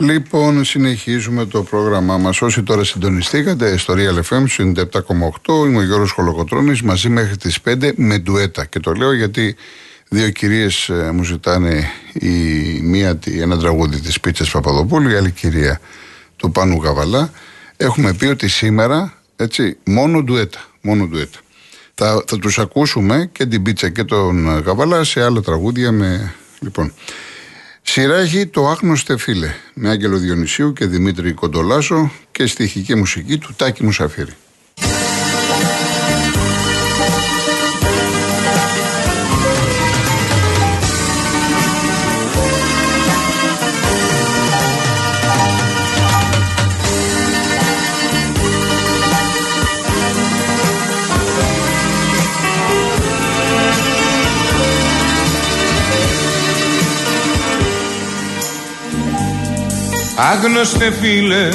Λοιπόν, συνεχίζουμε το πρόγραμμά μας. Όσοι τώρα συντονιστήκατε στο Real FM 97,8, είμαι ο Γιώργος Χολοκοτρόνη μαζί μέχρι τις 5 με ντουέτα. Και το λέω γιατί δύο κυρίες ε, μου ζητάνε η μία ένα τραγούδι της Πίτσας Παπαδοπούλου, η άλλη κυρία του Πάνου Γαβαλά. Έχουμε πει ότι σήμερα έτσι, μόνο ντουέτα. Μόνο ντουέτα. Θα, θα τους ακούσουμε και την Πίτσα και τον Γαβαλά σε άλλα τραγούδια με. Λοιπόν. Σειρά έχει το άγνωστε φίλε με Άγγελο Διονυσίου και Δημήτρη Κοντολάσο και στοιχική μουσική του Τάκη Μουσαφίρη. Άγνωστε φίλε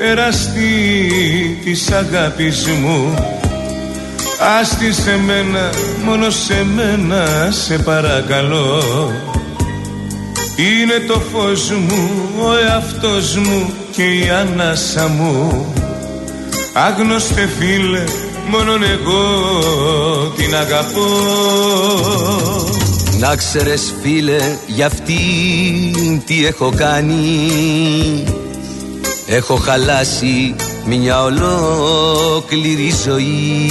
εραστή της αγάπης μου. Άστι σε μένα, μόνο σε μένα σε παρακαλώ. Είναι το φως μου, ο εαυτός μου και η ανάσα μου. Άγνωστε φίλε, μόνον εγώ την αγαπώ να ξέρεις φίλε για αυτήν τι έχω κάνει. Έχω χαλάσει μια ολόκληρη ζωή.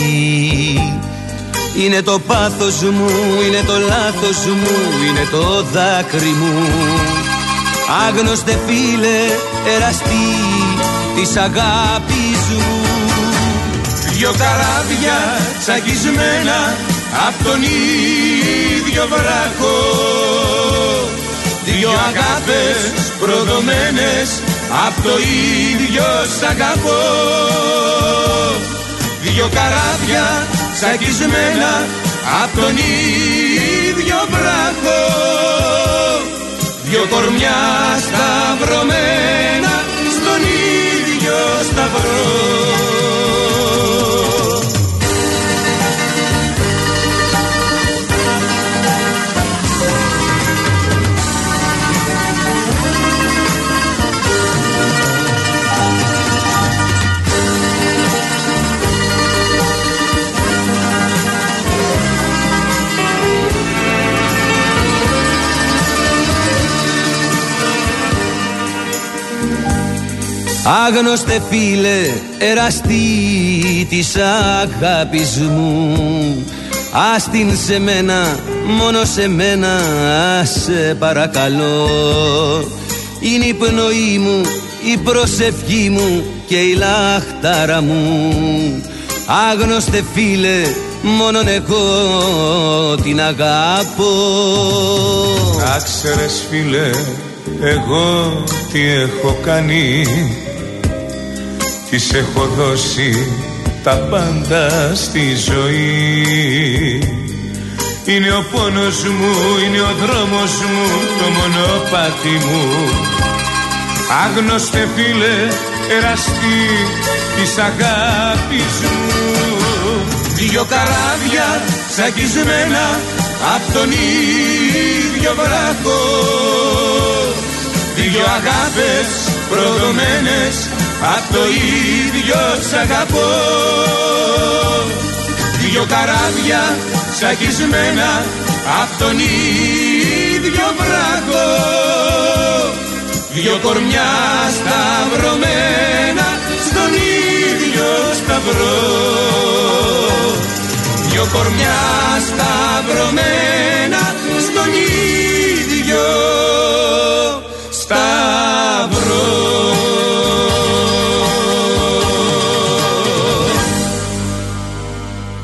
Είναι το πάθος μου, είναι το λάθος μου, είναι το δάκρυ μου. Άγνωστε φίλε, εραστή της αγάπης μου Δυο καράβια τσακισμένα απ' τον ίδιο βράχο Δυο αγάπες προδομένες απ' το ίδιο σ' αγαπώ. Δυο καράβια τσακισμένα απ' τον ίδιο βράχο Δυο κορμιά σταυρωμένα στον ίδιο σταυρό Άγνωστε φίλε, εραστή της αγάπης μου. Άστην σε μένα, μόνο σε μένα, σε παρακαλώ. Είναι η πνοή μου, η προσευχή μου και η λαχτάρα μου. Άγνωστε φίλε, μόνον εγώ την αγάπω Άξερες φίλε, εγώ τι έχω κάνει Της έχω δώσει τα πάντα στη ζωή. Είναι ο πόνος μου, είναι ο δρόμος μου, το μονοπάτι μου. Άγνωστε φίλε, εραστή της αγάπης μου. Δυο καράβια τσακισμένα απ' τον ίδιο βράχο. Δυο αγάπες προδομένες απ' το ίδιο σ' αγαπώ. Δυο καράβια σακισμένα απ' τον ίδιο βράχο. Δυο κορμιά σταυρωμένα στον ίδιο σταυρό. Δυο κορμιά σταυρωμένα στον ίδιο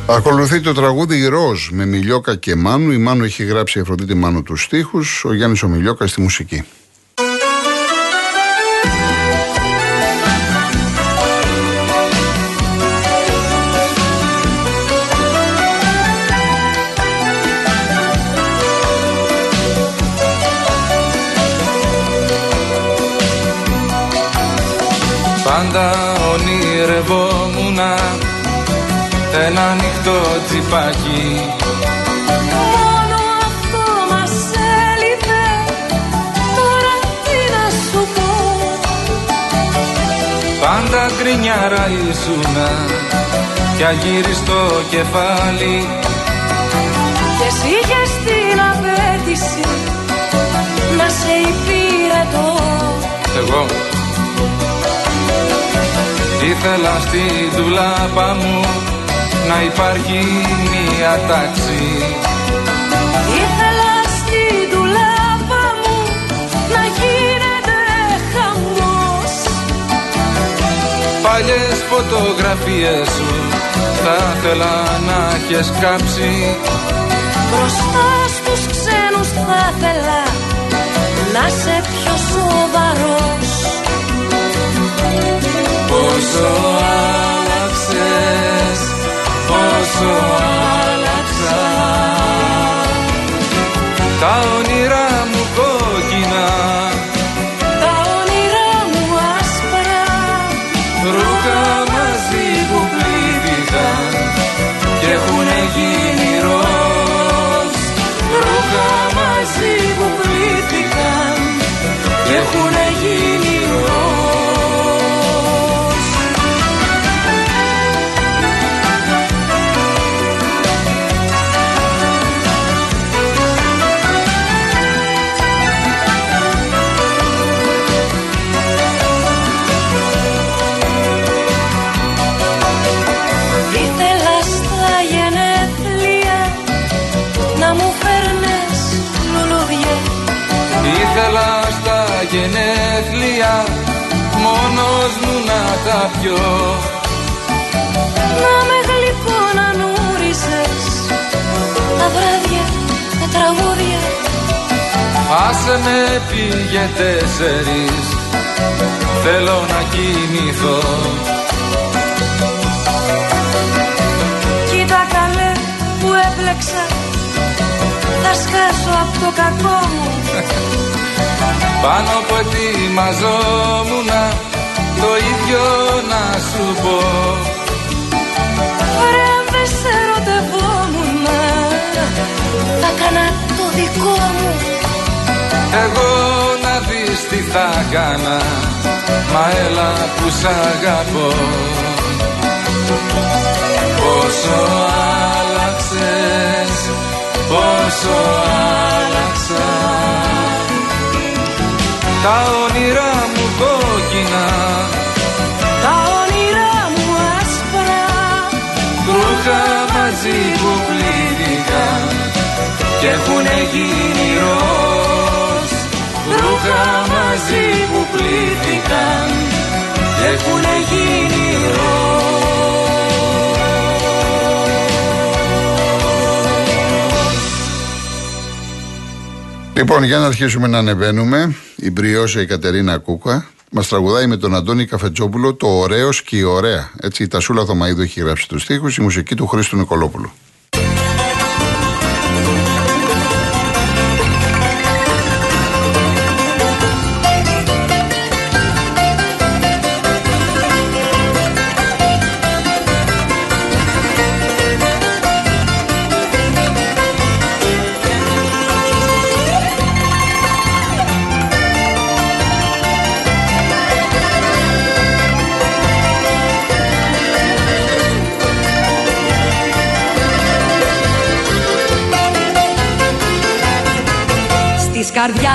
Ακολουθεί το τραγούδι Ροζ με Μιλιόκα και Μάνου. Η Μάνου έχει γράψει η Αφροδίτη Μάνου τους στίχους, ο Γιάννης ο Μιλιόκα στη μουσική. Πάντα ονειρευόμουν ένα ανοιχτό τσιπάκι. Μόνο αυτό μας έλειπε. Τώρα τι να σου πω. Γκρινιάρα ήσουνα κι αγύριστο κεφάλι. Και εσύ είχες την απέτηση να σε υπηρετώ. Εγώ. Ήθελα στη δουλάπα μου να υπάρχει μία τάξη. Ήθελα στη δουλάπα μου να γίνεται χαμός. Παλιές φωτογραφίες σου θα ήθελα να έχεις κάψει. Μπροστά στους ξένους θα ήθελα να σε πιο σοβαρός. Πόσο άλλαξες, πόσο άλλαξα Άσε με πήγε τέσσερις. Θέλω να κοιμηθώ Κοίτα καλέ που έπλεξα. Θα σκάσω από το κακό μου. Πάνω που ετοιμαζόμουν Το ίδιο να σου πω. Ωραία αν δεν σε ερωτευόμουν Θα κάνα το δικό μου Εγώ να δεις τι θα κάνα Μα έλα που σ' αγαπώ. Πόσο άλλαξες Πόσο άλλαξα. Τα όνειρά μου κόκκινα Τα όνειρά μου άσπρα Ρούχα μαζί που πλήθηκαν Και έχουνε γίνει ροζ Ρούχα μαζί που πλήθηκαν Και έχουνε γίνει Λοιπόν, για να αρχίσουμε να ανεβαίνουμε, η μπριόσα η Κατερίνα Κούκα μας τραγουδάει με τον Αντώνη Καφετζόπουλο το Ωραίος και η Ωραία. Έτσι, η Τασούλα Θωμαίδου έχει γράψει τους στίχους, η μουσική του Χρήστου Νικολόπουλου.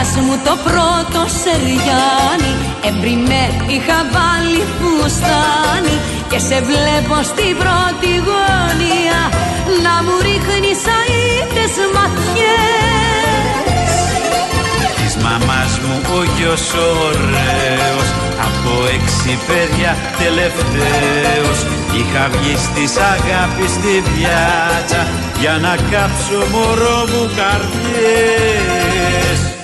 Της καρδιάς μου το πρώτο σεριάνι. Εμπριμέ είχα βάλει φουστάνι Και σε βλέπω στην πρώτη γωνία. Να μου ρίχνεις αείτες ματιές. Της μαμάς μου ο γιος ωραίος. Από έξι παιδιά τελευταίος. Είχα βγει στις αγάπης στη πιάτσα Για να κάψω μωρό μου καρδιές. Και από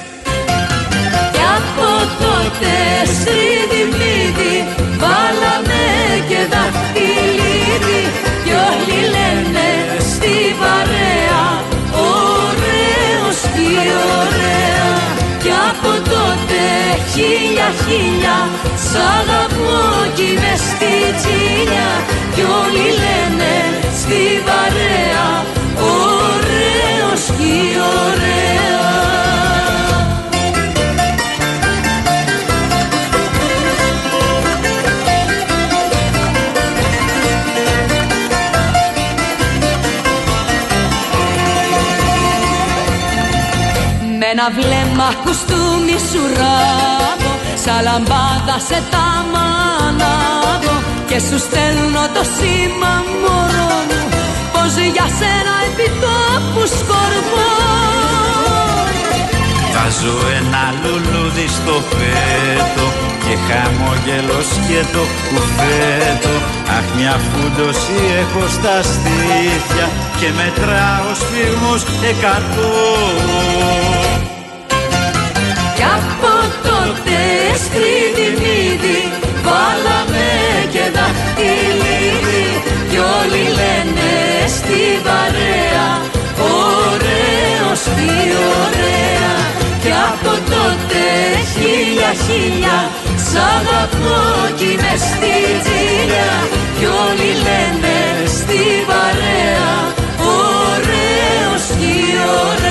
τότε στρίδι πλίδι Βάλαμε και δαχτυλίδι Κι όλοι λένε στη παρέα Ωραίος και ωραία Κι από τότε χίλια χίλια Σ' αγαπώ κι μες στη τσίλια Κι όλοι λένε στη παρέα Ωραίος και ωραία Με ένα βλέμμα κουστούμι σου ράβω Σαν λαμπάδα σε τα μανάβω Και σου στέλνω το σήμα μωρό μου Πως για σένα επί τόπου σκορπώ Βάζω ένα λουλούδι στο πέτο και χαμόγελο και το κουφέτο Αχ μια φούντοση έχω στα στήθια και μετράω σφίγμους εκατό. Κι από τότε μύδι βάλαμε και δαχτυλίδι κι όλοι λένε στη βαρέα ωραίος τι ωραία. Κι από τότε χίλια χίλια Σ' αγαπώ κι είμαι στη τζίλια Κι όλοι λένε στη παρέα Ωραίος κι ωραία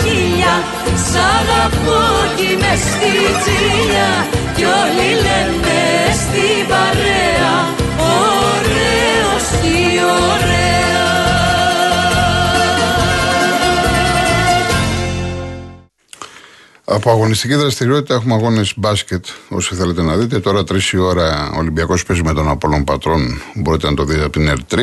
χίλια Σ' αγαπώ κι είμαι στη τσίλια Κι όλοι λένε στην παρέα Ωραίος κι ωραία Από αγωνιστική δραστηριότητα έχουμε αγώνες μπάσκετ, όσοι θέλετε να δείτε. Τώρα 3 η ώρα ο Ολυμπιακός παίζει με τον Απόλων Πατρών. Μπορείτε να το δείτε από την ΕΡΤ3.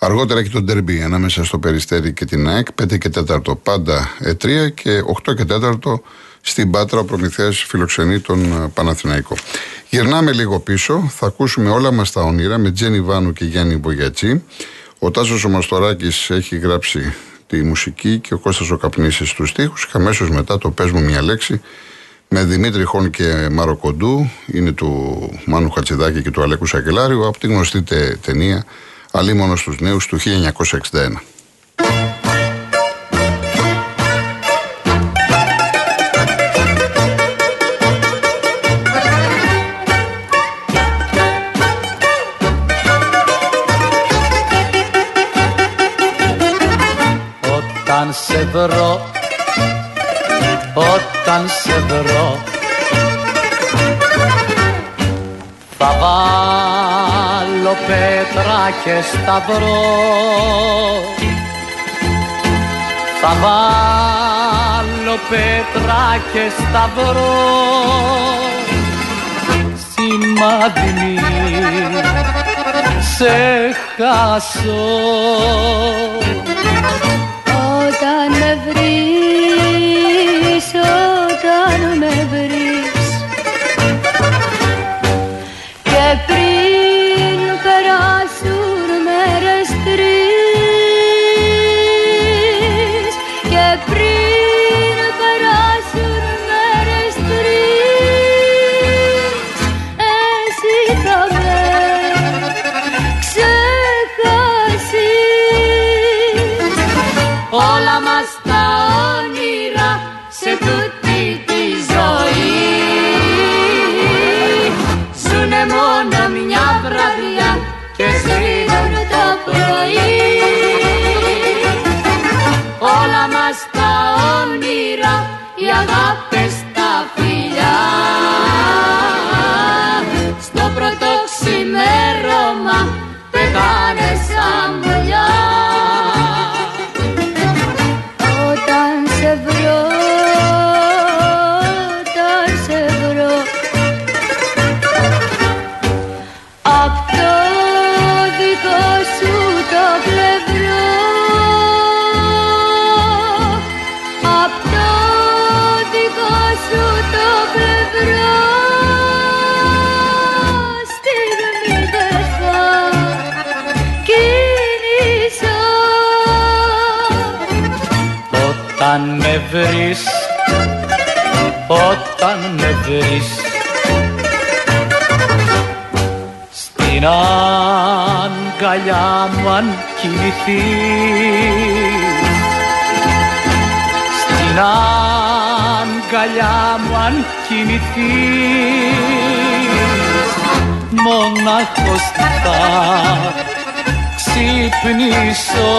Αργότερα έχει το ντερμπι ανάμεσα στο Περιστέρι και την ΑΕΚ. 5 και 4 πάντα Ε3 και 8 και 4 στην Πάτρα ο Προμηθέας φιλοξενεί τον ε, Παναθηναϊκό. Γυρνάμε λίγο πίσω, θα ακούσουμε όλα μας τα όνειρα με Τζένι Βάνου και Γιάννη Μπογιατσί. Ο Τάσος ο έχει γράψει τη μουσική και ο Κώστας ο Καπνίσης στους στίχους και αμέσως μετά το πες μου μια λέξη με Δημήτρη Χόν και Μάρο Κοντού, είναι του Μάνου Χατσιδάκη και του Αλέκου Σακελάριου από την γνωστή ταινία αλίμονος στους νέους του 1961. Όταν σε βρω, όταν σε βρω θα βάλω πέτρα και σταυρό. Θα βάλω πέτρα και σταυρό. Σημάδι σε χάσω. Όταν με βρεις, όταν με βρεις Όταν με βρεις, όταν με βρεις. Στη στην αγκαλιά μου αν κοιμηθείς στην αγκαλιά μου αν κοιμηθείς μονάχος θα ξυπνήσω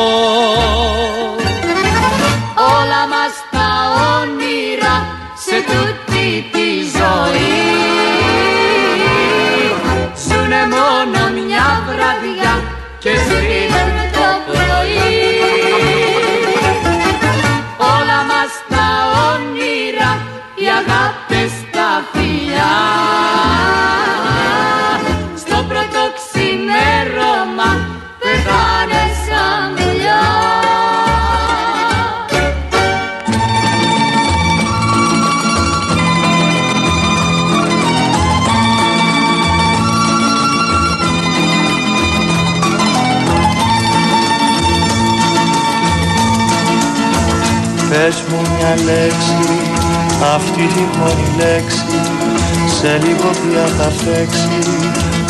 τούτη τη ζωή. Ζουνε μόνο μια βραδιά και σβήνουν το πρωί. Όλα μας τα όνειρα, οι αγάπες λέξη, αυτή τη μόνη λέξη Σε λίγο πια θα φέξει,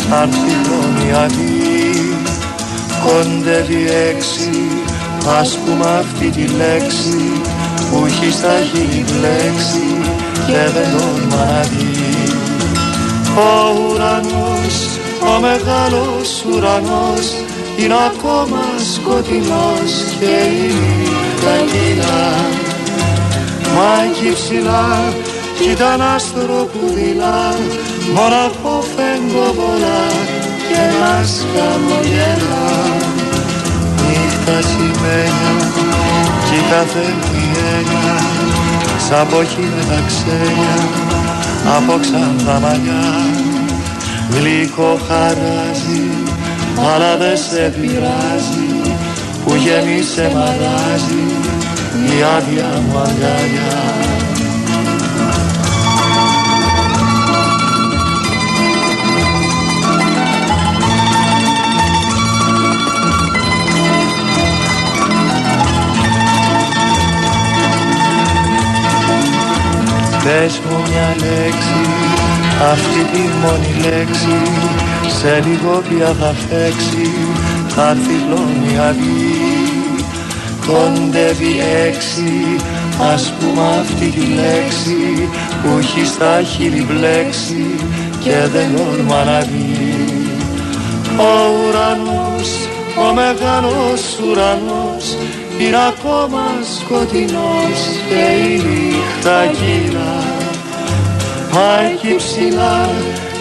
θα έρθει χρονιατή Κοντεύει έξι, ας πούμε αυτή τη λέξη Που έχει στα χείλη μπλέξει και δεν τολμά να δει Ο ουρανός, ο μεγάλος ουρανός είναι ακόμα σκοτεινός και η νύχτα κυλά Μα εκεί ψηλά κι ήταν άστρο που δειλά. Μοναχό φεγγοβολά και μας χαμογελά. Νύχτα σημαίνια κι η κάθε έννοια σαν ποχή με τα ξένια από ξανθά μαλλιά. Γλυκό χαράζει αλλά δεν σε πειράζει που γέμισε μαράζει η άδεια μου αγκαλιά Πες μου μια λέξη, αυτή τη μόνη λέξη Σε λίγο πια θα φέξει, θα έρθει η αυγή Κοντεύει έξι, ας πούμε αυτή τη λέξη Που έχει στα χείλη μπλέξει και δεν όρμα να βγει. Ο ουρανός, ο μεγάλος ουρανός είναι ακόμα σκοτεινός και η νύχτα κύλα Μα εκεί ψηλά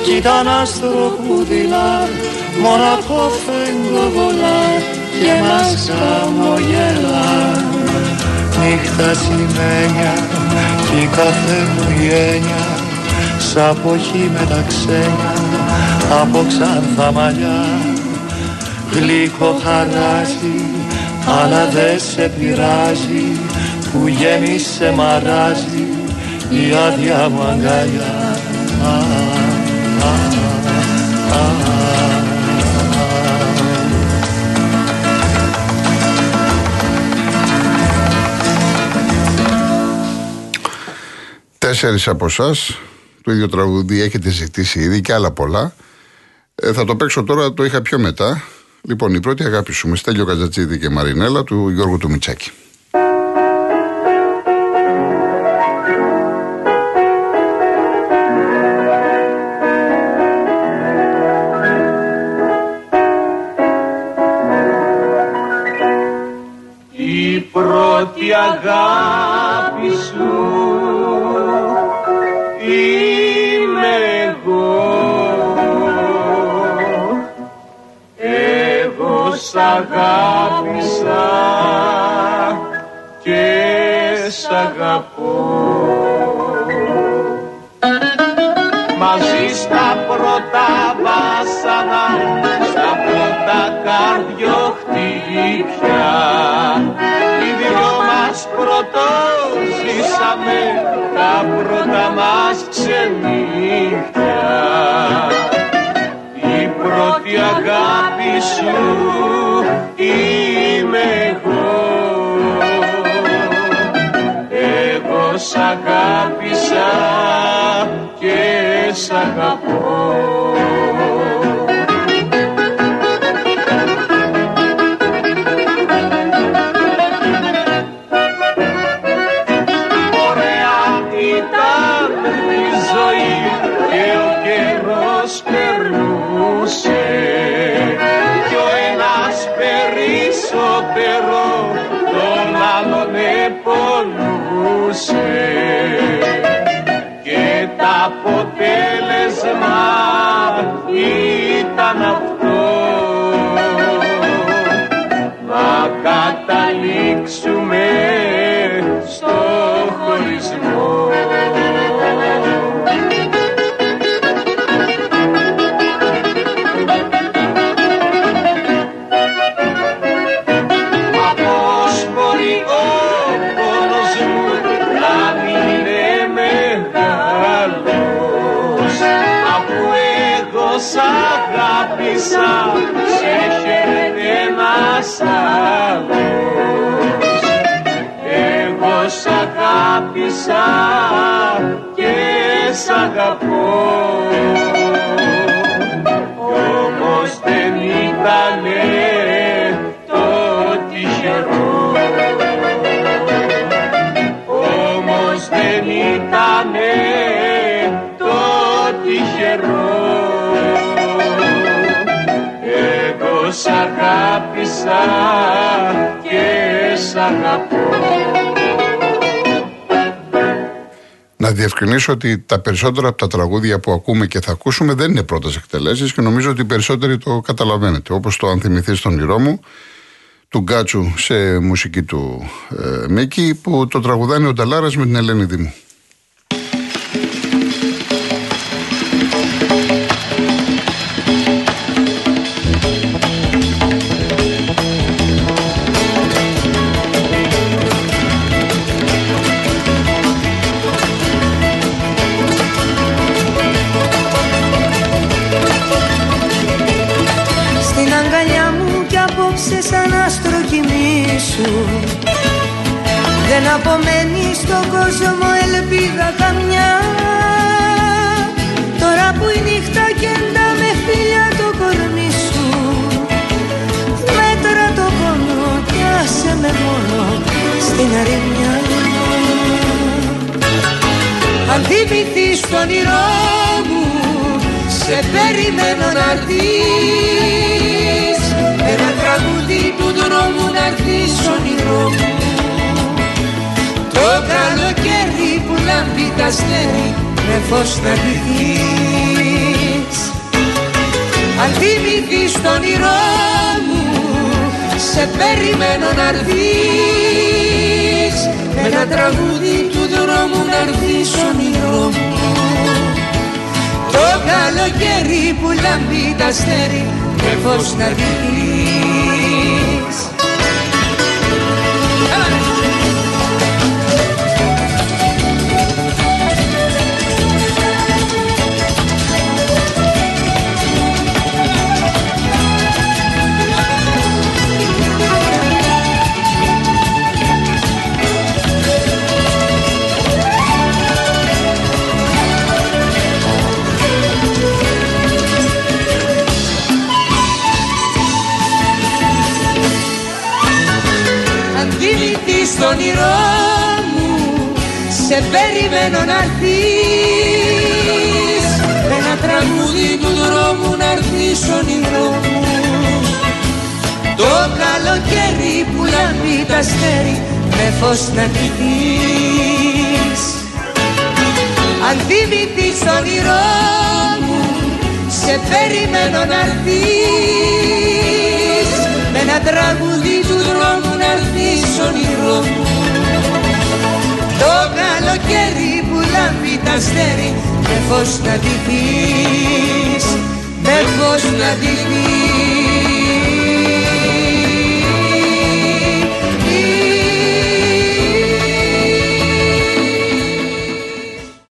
κι ήταν άστρο που δειλά μοναχό φεγγοβολά και μας χαμογελά Νύχτα σημαίνια κι η κάθε μου η έννοια. Σαν ποχή με τα ξένια από ξανθά μαλλιά. Γλυκό χαράζει αλλά δε σε πειράζει. Που γέμισε μαράζει η άδεια μου αγκαλιά Τέσσερις από εσάς το ίδιο τραγούδι έχετε ζητήσει ήδη και άλλα πολλά. Ε, θα το παίξω τώρα, το είχα πιο μετά. Λοιπόν, η πρώτη αγάπη σου με Στέλιο Κατζατζίδη και Μαρινέλα του Γιώργου του Μιτσάκη. Η πρώτη αγάπη σου είμαι εγώ. Εγώ σ' αγάπησα και σ' αγαπώ καρδιοχτύπια Οι δυο μας πρωτοζήσαμε τα πρώτα μας ξενύχια Η πρώτη αγάπη σου είμαι εγώ. Εγώ σ' αγάπησα και σ' αγαπώ ήταν αυτό να καταλήξουμε ένας άλλος εγώ σ' αγάπησα και σ' αγαπώ. Κι όμως δεν ήτανε το τυχερό όμως δεν ήτανε το τυχερό σ' αγάπησα και σ' αγαπώ Να διευκρινίσω ότι τα περισσότερα από τα τραγούδια που ακούμε και θα ακούσουμε δεν είναι πρώτες εκτελέσεις και νομίζω ότι οι περισσότεροι το καταλαβαίνετε. Όπως το Αν θυμηθείς τον όνειρό μου, του Γκάτσου σε μουσική του ε, Μίκη, που το τραγουδάνει ο Νταλάρας με την Ελένη Δήμου. Δεν απομένει στον κόσμο ελπίδα καμιά. Τώρα που η νύχτα κεντά με φίλια το κορμί σου. Μέτρα το πόνο κι άσε με μόνο στην αρνιά Αν θυμηθείς το όνειρό μου σε περιμένω να έρθεις. Ένα τραγούδι του δρόμου να έρθεις όνειρό μου. Το καλοκαίρι που λάμπει τα αστέρι με φως να ντυθείς Αν θυμηθείς το όνειρό μου σε περιμένω να έρθεις Ένα τραγούδι του δρόμου να έρθεις όνειρό μου. Το καλοκαίρι που λάμπει τα αστέρι με φως να δεις όνειρό μου Σε περιμένω να έρθεις. Με ένα τραγούδι του δρόμου να έρθεις όνειρό μου. Το καλοκαίρι που λάμπει τα αστέρι Με φως να ντυθείς Αν θυμηθείς το όνειρό μου Σε περιμένω να έρθεις. Με ένα τραγούδι του δρόμου να έρθεις όνειρό μου Το καλοκαίρι που λάμπει τα αστέρι με φως να ντυθείς Με φως να ντυθείς